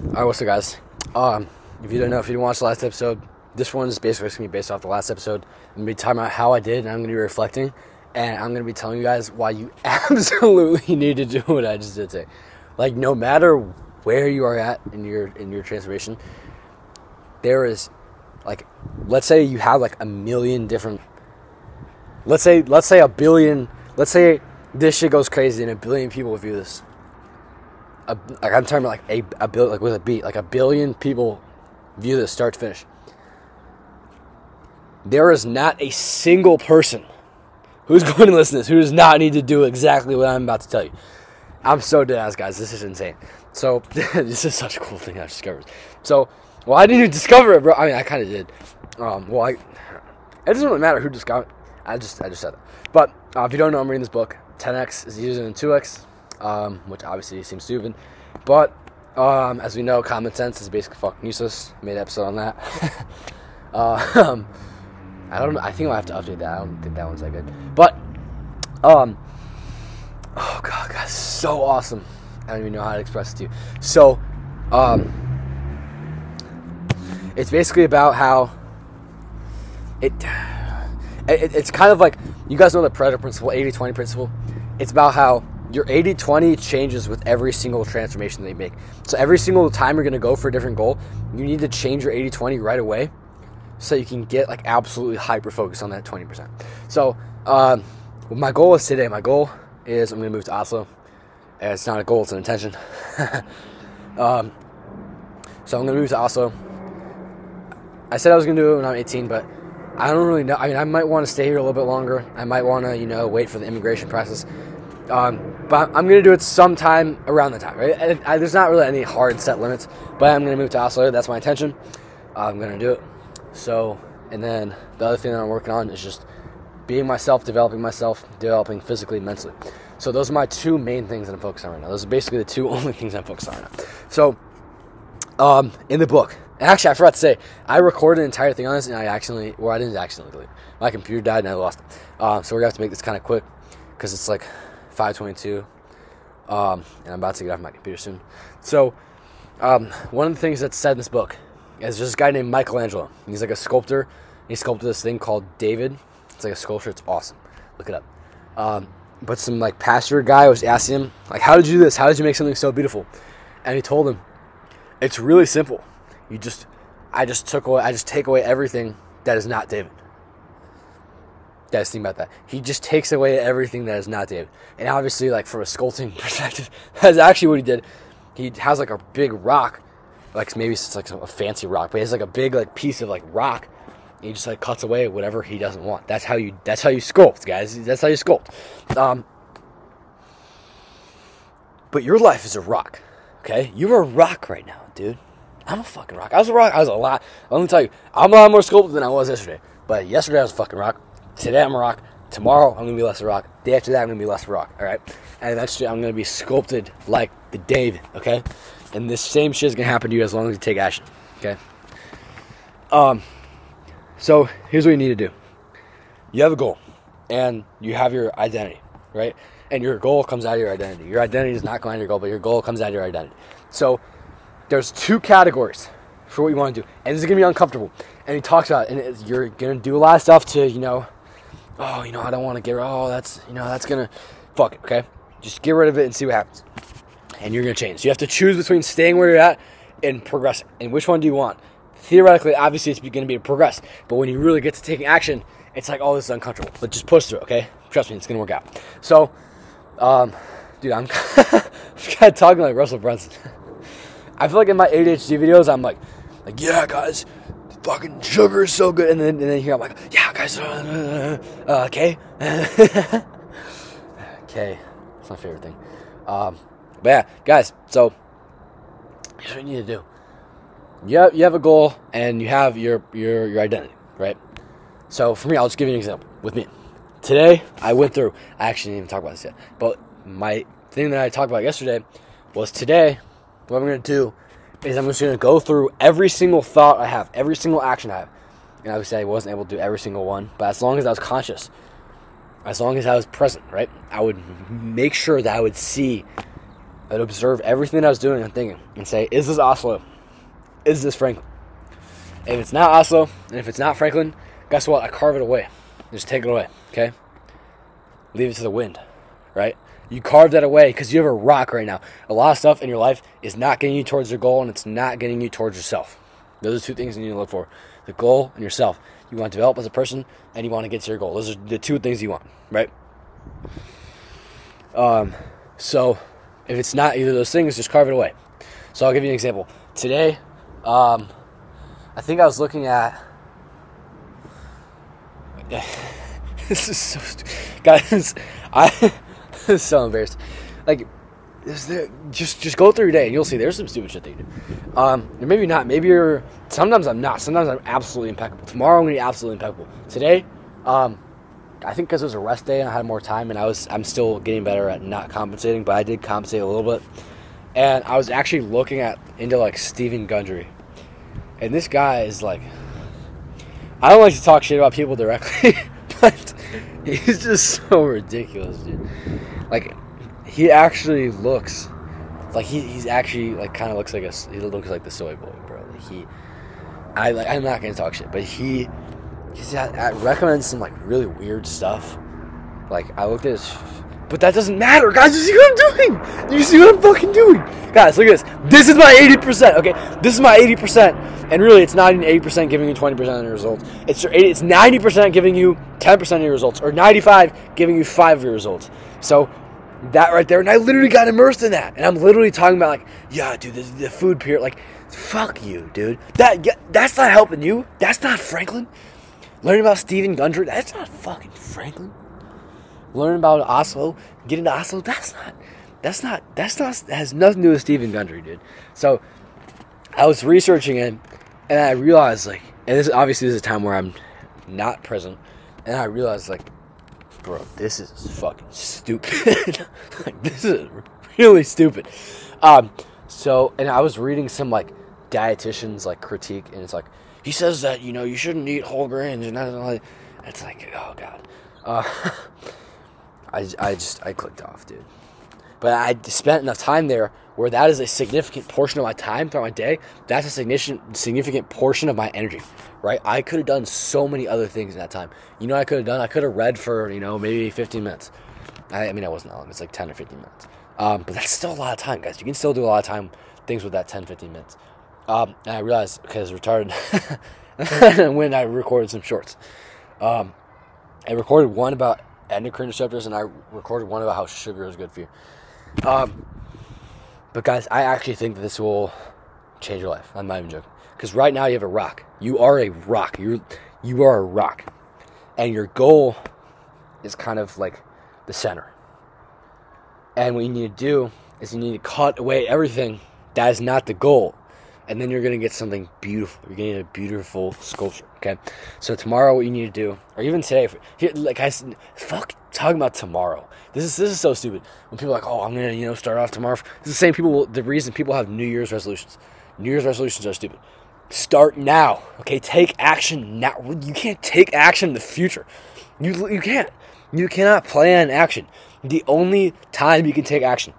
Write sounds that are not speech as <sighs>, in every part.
Alright, what's up, guys? Um, if you don't know, if you didn't watch the last episode, this one is basically going to be based off the last episode. I'm going to be talking about how I did, and I'm going to be reflecting, and I'm going to be telling you guys why you <laughs> absolutely need to do what I just did today. Like, no matter where you are at in your in your transformation, there is, like, let's say you have like a million different. Let's say let's say a billion. Let's say this shit goes crazy and a billion people view this a, like I'm talking about like a, a like with a beat like a billion people view this start to finish. There is not a single person who's <laughs> going to listen to this who does not need to do exactly what I'm about to tell you. I'm so dead ass, guys. This is insane. So <laughs> this is such a cool thing I've discovered. So, well, I didn't even discover it, bro. I mean, I kind of did. Um, well, I, it doesn't really matter who discovered. I just, I just said that. But uh, if you don't know, I'm reading this book. 10x is easier than 2x um, which obviously seems stupid. But um, as we know, common sense is basically fucking useless. Made an episode on that. <laughs> uh, um, I don't. I think I'll have to update that. I don't think that one's that good. But, um, oh god, god, so awesome. I don't even know how to express it to you. So, um, it's basically about how it, it it's kind of like you guys know the Pareto principle, 80-20 principle. It's about how your 80 20 changes with every single transformation you make. So every single time you're going to go for a different goal, you need to change your 80 20 right away so you can get like absolutely hyper focused on that 20%. So, um, my goal is today, my goal is I'm going to move to Oslo. It's not a goal, it's an intention. <laughs> um, so I'm going to move to Oslo. I said I was going to do it when I'm 18, but I don't really know. I mean, I might want to stay here a little bit longer. I might want to, you know, wait for the immigration process. Um, but I'm gonna do it sometime around the time, right? I, I, there's not really any hard set limits, but I'm gonna move to Oslo. That's my intention. I'm gonna do it. So, and then the other thing that I'm working on is just being myself, developing myself, developing physically, mentally. So those are my two main things that I'm focused on right now. Those are basically the two <laughs> only things I'm focused on right now. So, um, in the book, actually, I forgot to say, I recorded an entire thing on this, and I accidentally, well, I didn't accidentally delete. My computer died, and I lost it. Um, so we're gonna have to make this kind of quick because it's like 522. Um, and I'm about to get off my computer soon. So, um, one of the things that's said in this book is this guy named Michelangelo. He's like a sculptor. He sculpted this thing called David. It's like a sculpture. It's awesome. Look it up. Um, but some like pastor guy was asking him, like, how did you do this? How did you make something so beautiful? And he told him, it's really simple. You just, I just took away, I just take away everything that is not David guys think about that. He just takes away everything that is not David. And obviously, like from a sculpting <laughs> perspective, that's actually what he did. He has like a big rock, like maybe it's like a fancy rock, but he has like a big like piece of like rock. he just like cuts away whatever he doesn't want. That's how you. That's how you sculpt, guys. That's how you sculpt. Um, but your life is a rock. Okay, you're a rock right now, dude. I'm a fucking rock. I was a rock. I was a lot. Let me tell you, I'm a lot more sculpted than I was yesterday. But yesterday I was a fucking rock. Today I'm a rock. Tomorrow I'm gonna be less a rock. Day after that I'm gonna be less a rock. All right, and eventually I'm gonna be sculpted like the David. Okay, and this same shit is gonna happen to you as long as you take action. Okay. Um. So here's what you need to do. You have a goal, and you have your identity, right? And your goal comes out of your identity. Your identity does not out of your goal, but your goal comes out of your identity. So there's two categories for what you want to do, and this is gonna be uncomfortable. And he talks about, it, and you're gonna do a lot of stuff to, you know, oh, you know, I don't want to get. Oh, that's you know, that's gonna fuck it. Okay, just get rid of it and see what happens. And you're gonna change. So you have to choose between staying where you're at and progressing. And which one do you want? Theoretically, obviously, it's going to be to progress. But when you really get to taking action, it's like, oh, this is uncomfortable. But just push through, okay? Trust me, it's going to work out. So, um, dude, I'm <laughs> kind of talking like Russell Brunson. <laughs> I feel like in my ADHD videos, I'm like, like, yeah, guys, fucking sugar is so good. And then, and then here I'm like, yeah, guys, uh, uh, okay. <laughs> okay, that's my favorite thing. Um, but yeah, guys, so here's what you need to do. You have, you have a goal and you have your, your, your identity, right? So for me, I'll just give you an example with me. Today, I went through, I actually didn't even talk about this yet, but my thing that I talked about yesterday was today, what I'm going to do is I'm just going to go through every single thought I have, every single action I have. And obviously, I wasn't able to do every single one, but as long as I was conscious, as long as I was present, right, I would make sure that I would see I'd observe everything I was doing and thinking and say, is this Oslo? Is this Franklin? If it's not Oslo, and if it's not Franklin, guess what? I carve it away. Just take it away, okay? Leave it to the wind, right? You carve that away because you have a rock right now. A lot of stuff in your life is not getting you towards your goal and it's not getting you towards yourself. Those are two things you need to look for the goal and yourself. You want to develop as a person and you want to get to your goal. Those are the two things you want, right? Um, so if it's not either of those things, just carve it away. So I'll give you an example. Today, um, I think I was looking at. <sighs> this is so stupid. <laughs> Guys, I. <laughs> so embarrassed. Like, is there just just go through your day and you'll see there's some stupid shit that you do. Um, maybe not. Maybe you're. Sometimes I'm not. Sometimes I'm absolutely impeccable. Tomorrow I'm gonna be absolutely impeccable. Today, um, I think because it was a rest day and I had more time and I was I'm still getting better at not compensating, but I did compensate a little bit. And I was actually looking at into like Steven Gundry, and this guy is like. I don't like to talk shit about people directly, <laughs> but <laughs> he's just so ridiculous, dude. Like, he actually looks like he, he's actually like kind of looks like a he looks like the soy boy, bro. Like he, I like I'm not gonna talk shit, but he he's got, I recommends some like really weird stuff. Like I looked at his, but that doesn't matter, guys. You see what I'm doing? You see what I'm fucking doing, guys? Look at this. This is my 80%. Okay, this is my 80%, and really, it's not even 80% giving you 20% of the results. It's it's 90% giving you 10% of your results, or 95 giving you five of your results. So that right there, and I literally got immersed in that, and I'm literally talking about like, yeah, dude, this, is the food period, like, fuck you, dude. That that's not helping you. That's not Franklin. Learning about Steven Gundry, that's not fucking Franklin. Learning about Oslo, getting to Oslo, that's not, that's not, that's not, that has nothing to do with Steven Gundry, dude. So, I was researching it, and I realized like, and this obviously this is a time where I'm not present, and I realized like, bro, this is fucking stupid. <laughs> like this is really stupid. Um, so and I was reading some like dietitians like critique, and it's like he says that you know you shouldn't eat whole grains and that, like it's like oh god. Uh, <laughs> I I just I clicked off, dude. But I spent enough time there where that is a significant portion of my time throughout my day. That's a significant significant portion of my energy, right? I could have done so many other things in that time. You know, I could have done. I could have read for you know maybe 15 minutes. I, I mean, I wasn't that long. It's like 10 or 15 minutes. Um, but that's still a lot of time, guys. You can still do a lot of time things with that 10, 15 minutes. Um, and I realized because retarded <laughs> when I recorded some shorts. Um, I recorded one about endocrine disruptors, and I recorded one about how sugar is good for you. Um, but guys, I actually think that this will change your life. I'm not even joking. Because right now you have a rock. You are a rock. You you are a rock, and your goal is kind of like the center. And what you need to do is you need to cut away everything that is not the goal. And then you're to get something beautiful. You're getting a beautiful sculpture. Okay. So tomorrow, what you need to do, or even today, here, like I fuck talking about tomorrow. This is this is so stupid. When people are like, oh, I'm gonna you know start off tomorrow. It's the same people. The reason people have New Year's resolutions. New Year's resolutions are stupid. Start now. Okay. Take action now. You can't take action in the future. You you can't. You cannot plan action. The only time you can take action,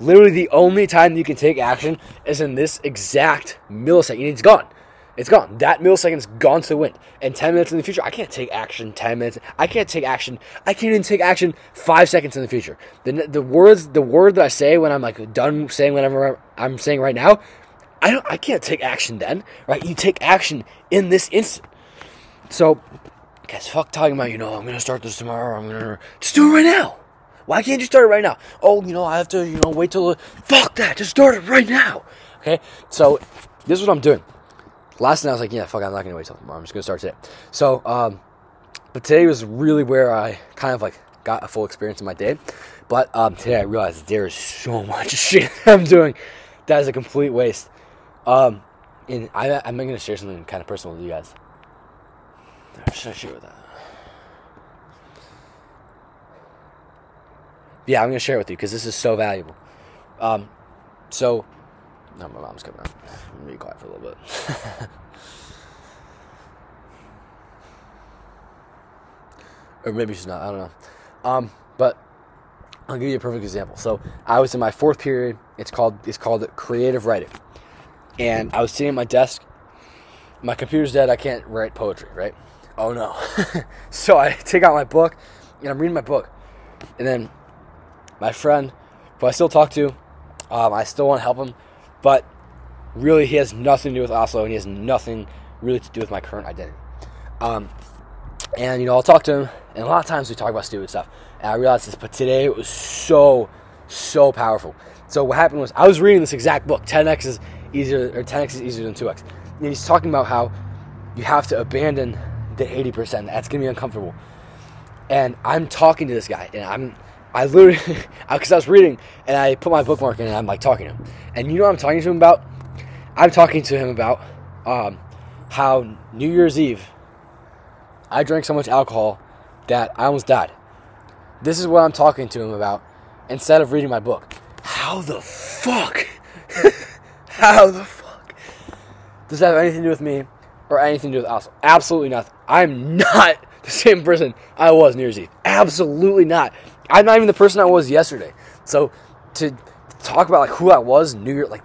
literally the only time you can take action is in this exact millisecond. It's gone. It's gone. That millisecond's gone to the wind. And 10 minutes in the future, I can't take action 10 minutes. I can't take action. I can't even take action 5 seconds in the future. The, the words, the word that I say when I'm like done saying whatever I'm saying right now, I don't, I can't take action then, right? You take action in this instant. So, guys, fuck talking about, you know, I'm going to start this tomorrow. I'm going to, just do it right now. Why can't you start it right now? Oh, you know, I have to, you know, wait till. Fuck that. Just start it right now. Okay? So, this is what I'm doing. Last night I was like, yeah, fuck, I'm not gonna wait till tomorrow. I'm just gonna start today. So, um, but today was really where I kind of like got a full experience in my day. But um, today I realized there is so <laughs> much shit I'm doing that is a complete waste. Um, and I, I'm gonna share something kind of personal with you guys. Should share with that? Yeah, I'm gonna share it with you because this is so valuable. Um, so, no, my mom's coming out. I'm gonna be quiet for a little bit. <laughs> or maybe she's not. I don't know. Um, but I'll give you a perfect example. So I was in my fourth period. It's called it's called creative writing, and I was sitting at my desk. My computer's dead. I can't write poetry. Right? Oh no. <laughs> so I <laughs> take out my book, and I'm reading my book, and then my friend, who I still talk to, um, I still want to help him, but really he has nothing to do with Oslo, and he has nothing really to do with my current identity. Um, and you know, I'll talk to him, and a lot of times we talk about stupid stuff. And I realized this, but today it was so, so powerful. So what happened was I was reading this exact book, 10x is easier, or 10x is easier than 2x. And he's talking about how you have to abandon the 80%. That's gonna be uncomfortable. And I'm talking to this guy, and I'm, I literally, <laughs> because I was reading, and I put my bookmark in, and I'm like talking to him. And you know what I'm talking to him about? I'm talking to him about um, how New Year's Eve, I drank so much alcohol that I almost died. This is what I'm talking to him about instead of reading my book. How the fuck? <laughs> How the fuck? Does that have anything to do with me or anything to do with Oslo? Absolutely nothing. I'm not <laughs> the same person I was New Year's Eve. Absolutely not. I'm not even the person I was yesterday. So to talk about like who I was New Year, like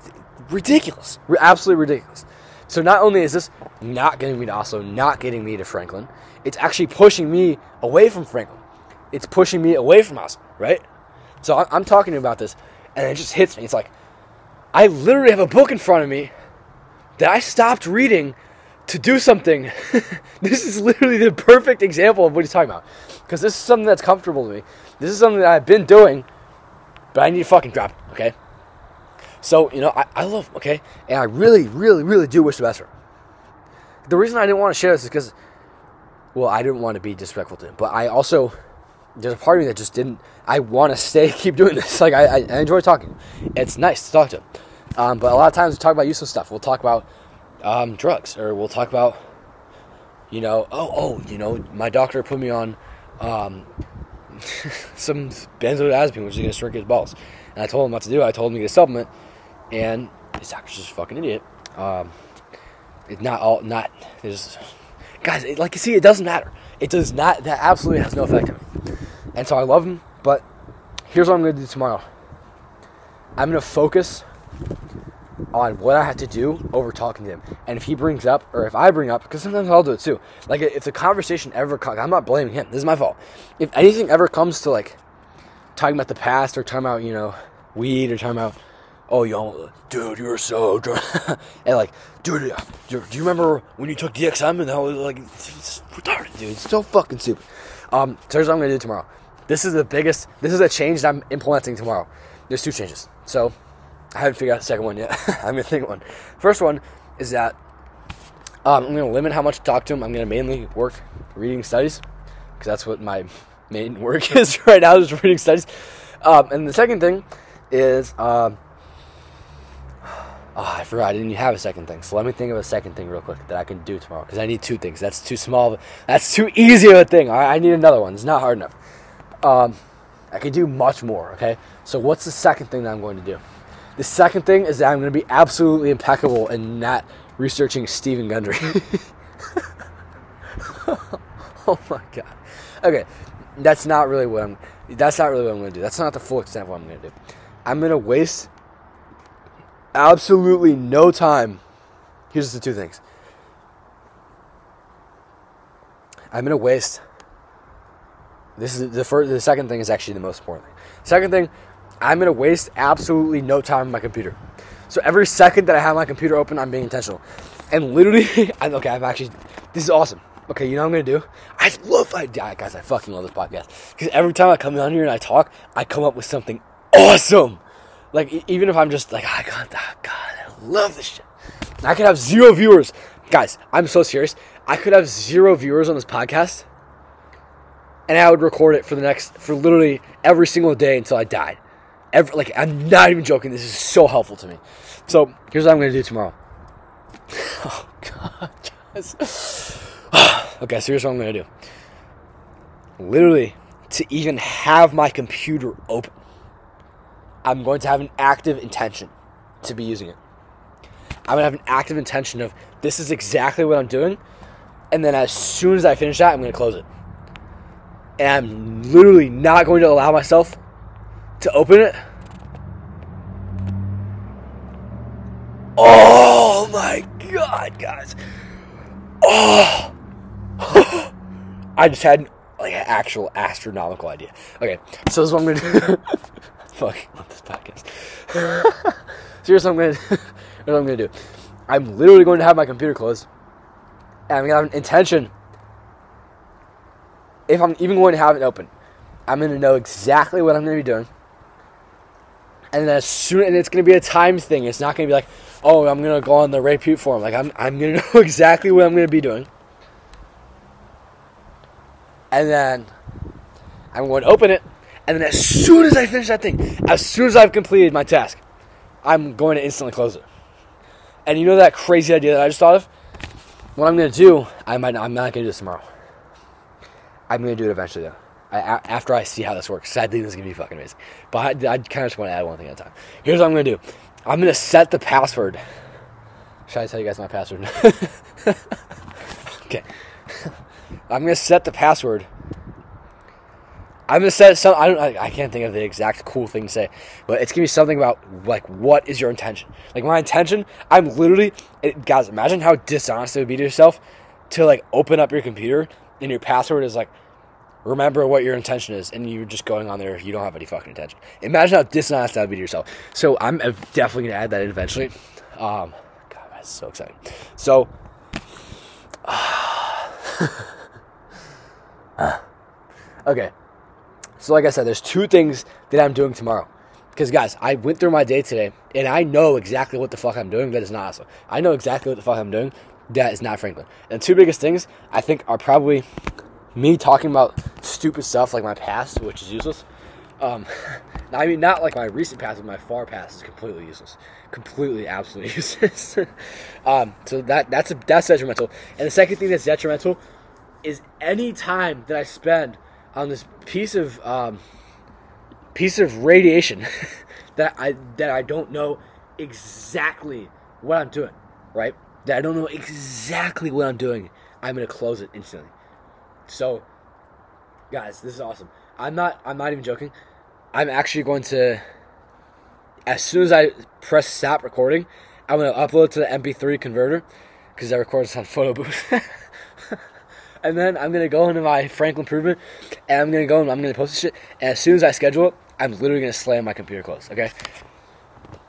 ridiculous, absolutely ridiculous. So not only is this not getting me to Oslo, not getting me to Franklin, it's actually pushing me away from Franklin. It's pushing me away from Oslo, right? So I'm talking about this, and it just hits me. It's like I literally have a book in front of me that I stopped reading to do something. <laughs> this is literally the perfect example of what he's talking about. Because this is something that's comfortable to me. This is something that I've been doing, but I need to fucking drop it, okay? So, you know, I, I love, okay? And I really, really, really do wish the best for him. The reason I didn't want to share this is because, well, I didn't want to be disrespectful to him. But I also, there's a part of me that just didn't, I want to stay, <laughs> keep doing this. Like, I, I enjoy talking. It's nice to talk to him. Um, but a lot of times we talk about useless stuff. We'll talk about um, drugs, or we'll talk about, you know, oh, oh, you know, my doctor put me on um, <laughs> some benzodiazepine, which is going to shrink his balls. And I told him what to do. I told him to get a supplement and this doctor's just a fucking idiot. Um, it's not all not there's guys it, like you see it doesn't matter. It does not that absolutely has no effect on me. And so I love him, but here's what I'm gonna do tomorrow. I'm gonna focus on what I have to do over talking to him. And if he brings up, or if I bring up, because sometimes I'll do it too. Like if the conversation ever comes, I'm not blaming him. This is my fault. If anything ever comes to like talking about the past or talking about you know weed or talking about oh, yo, dude, you're so drunk. <laughs> and like, dude, do you remember when you took DXM and that was like, retarded, dude. It's so fucking stupid. Um, so here's what I'm gonna do tomorrow. This is the biggest, this is a change that I'm implementing tomorrow. There's two changes. So I haven't figured out the second one yet. <laughs> I'm gonna think of one. First one is that um, I'm gonna limit how much to talk to him. I'm gonna mainly work reading studies because that's what my main <laughs> work is <laughs> right now is reading studies. Um, and the second thing is um, Oh, <sighs> I forgot. I didn't have a second thing. So let me think of a second thing real quick that I can do tomorrow. Because I need two things. That's too small. That's too easy of a thing. I need another one. It's not hard enough. Um, I can do much more. Okay. So what's the second thing that I'm going to do? The second thing is that I'm going to be absolutely impeccable in not researching Steven Gundry. <laughs> oh my god. Okay, that's not really what I'm. That's not really what I'm going to do. That's not the full extent of what I'm going to do. I'm going to waste absolutely no time. Here's the two things. I'm gonna waste. This is the first. The second thing is actually the most important thing. Second thing, I'm gonna waste absolutely no time on my computer. So every second that I have my computer open, I'm being intentional. And literally, <laughs> I'm okay. I'm actually. This is awesome. Okay, you know what I'm gonna do? I love. I guys, I fucking love this podcast because every time I come on here and I talk, I come up with something awesome. Like even if I'm just like, I got that, God, I love this shit. I could have zero viewers, guys. I'm so serious. I could have zero viewers on this podcast, and I would record it for the next, for literally every single day until I died. Like I'm not even joking. This is so helpful to me. So here's what I'm gonna do tomorrow. <laughs> Oh God, <sighs> okay, so here's what I'm gonna do. Literally, to even have my computer open I'm going to have an active intention to be using it. I'm to have an active intention of this is exactly what I'm doing. And then as soon as I finish that, I'm to close it. And I'm literally not going to allow myself to open it. Oh my god, guys. Oh. <gasps> I just had like an actual astronomical idea. Okay, so this is what I'm gonna do. <laughs> Fuck, love this podcast. so here's what I'm gonna <laughs> what I'm gonna do. I'm literally going to have my computer closed. And I'm gonna have an intention. If I'm even going to have it open, I'm gonna know exactly what I'm gonna be doing. And then as soon and it's gonna be a time thing. It's not gonna be like, oh, I'm gonna go on the repute form. Like I'm I'm gonna <laughs> know exactly what I'm gonna be doing. And then I'm going to open it. And then as soon as I finish that thing, as soon as I've completed my task, I'm going to instantly close it. And you know that crazy idea that I just thought of? What I'm going to do, I might not, I'm not going to do this tomorrow. I'm going to do it eventually though. I, after I see how this works. I think this is to be fucking amazing. But I, I kind of just want to add one thing at a time. Here's what I'm to do. I'm to set the password. Should I tell you guys my password? <laughs> okay. <laughs> I'm gonna set the password. I'm gonna set some. I don't. I, I, can't think of the exact cool thing to say, but it's gonna be something about like what is your intention? Like my intention. I'm literally, it, guys. Imagine how dishonest it would be to yourself to like open up your computer and your password is like, remember what your intention is, and you're just going on there. You don't have any fucking intention. Imagine how dishonest that would be to yourself. So I'm definitely gonna add that in eventually. Um, God, that's so exciting. So. Uh, <sighs> <sighs> okay. So, like I said, there's two things that I'm doing tomorrow. Because, guys, I went through my day today and I know exactly what the fuck I'm doing that is not awesome. I know exactly what the fuck I'm doing that is not Franklin. And the two biggest things I think are probably me talking about stupid stuff like my past, which is useless. Um, <laughs> I mean, not like my recent past, but my far past is completely useless, completely, absolutely <laughs> useless. um, so that that's a, that's detrimental. And the second thing that's detrimental is any time that I spend on this piece of um, piece of radiation <laughs> that I that I don't know exactly what I'm doing, right? That I don't know exactly what I'm doing, I'm gonna close it instantly. So, guys, this is awesome. I'm not I'm not even joking. I'm actually going to as soon as I press stop recording, I'm gonna upload to the MP3 converter because I record this on <laughs> photo booth. <laughs> and then I'm gonna go into my Franklin Improvement, and I'm gonna go and I'm gonna post this shit. And as soon as I schedule it, I'm literally gonna slam my computer closed. Okay.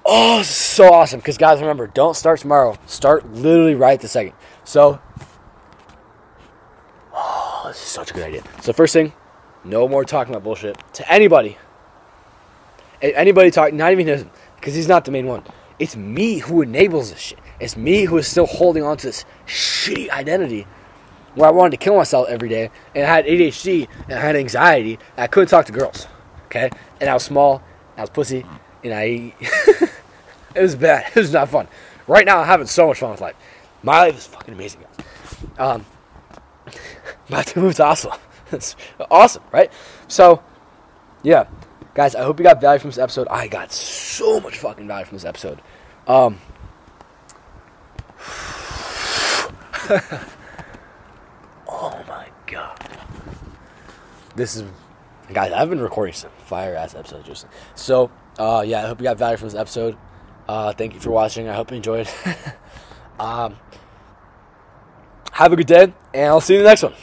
Oh, so awesome! Because guys, remember, don't start tomorrow. Start literally right the second. So, this is such a good idea. So first thing, no more talking about bullshit to anybody. Anybody talk, not even him, because he's not the main one. It's me who enables this shit. It's me who is still holding on to this shitty identity where I wanted to kill myself every day, and I had ADHD, and I had anxiety, and I couldn't talk to girls. Okay, and I was small, I was pussy, and I <laughs> it was bad. <laughs> It was not fun. Right now, I'm having so much fun with life. My life is fucking amazing, guys. Um, about to move to Oslo. It's awesome, right? So, yeah, guys. I hope you got value from this episode. I got so much fucking value from this episode. Um. <sighs> Oh my god. This is guys, I've been recording some fire ass episodes. So, uh, yeah, I hope you got value from this episode. Uh, thank you for watching. I hope you enjoyed. <laughs> um, have a good day, and I'll see you in the next one.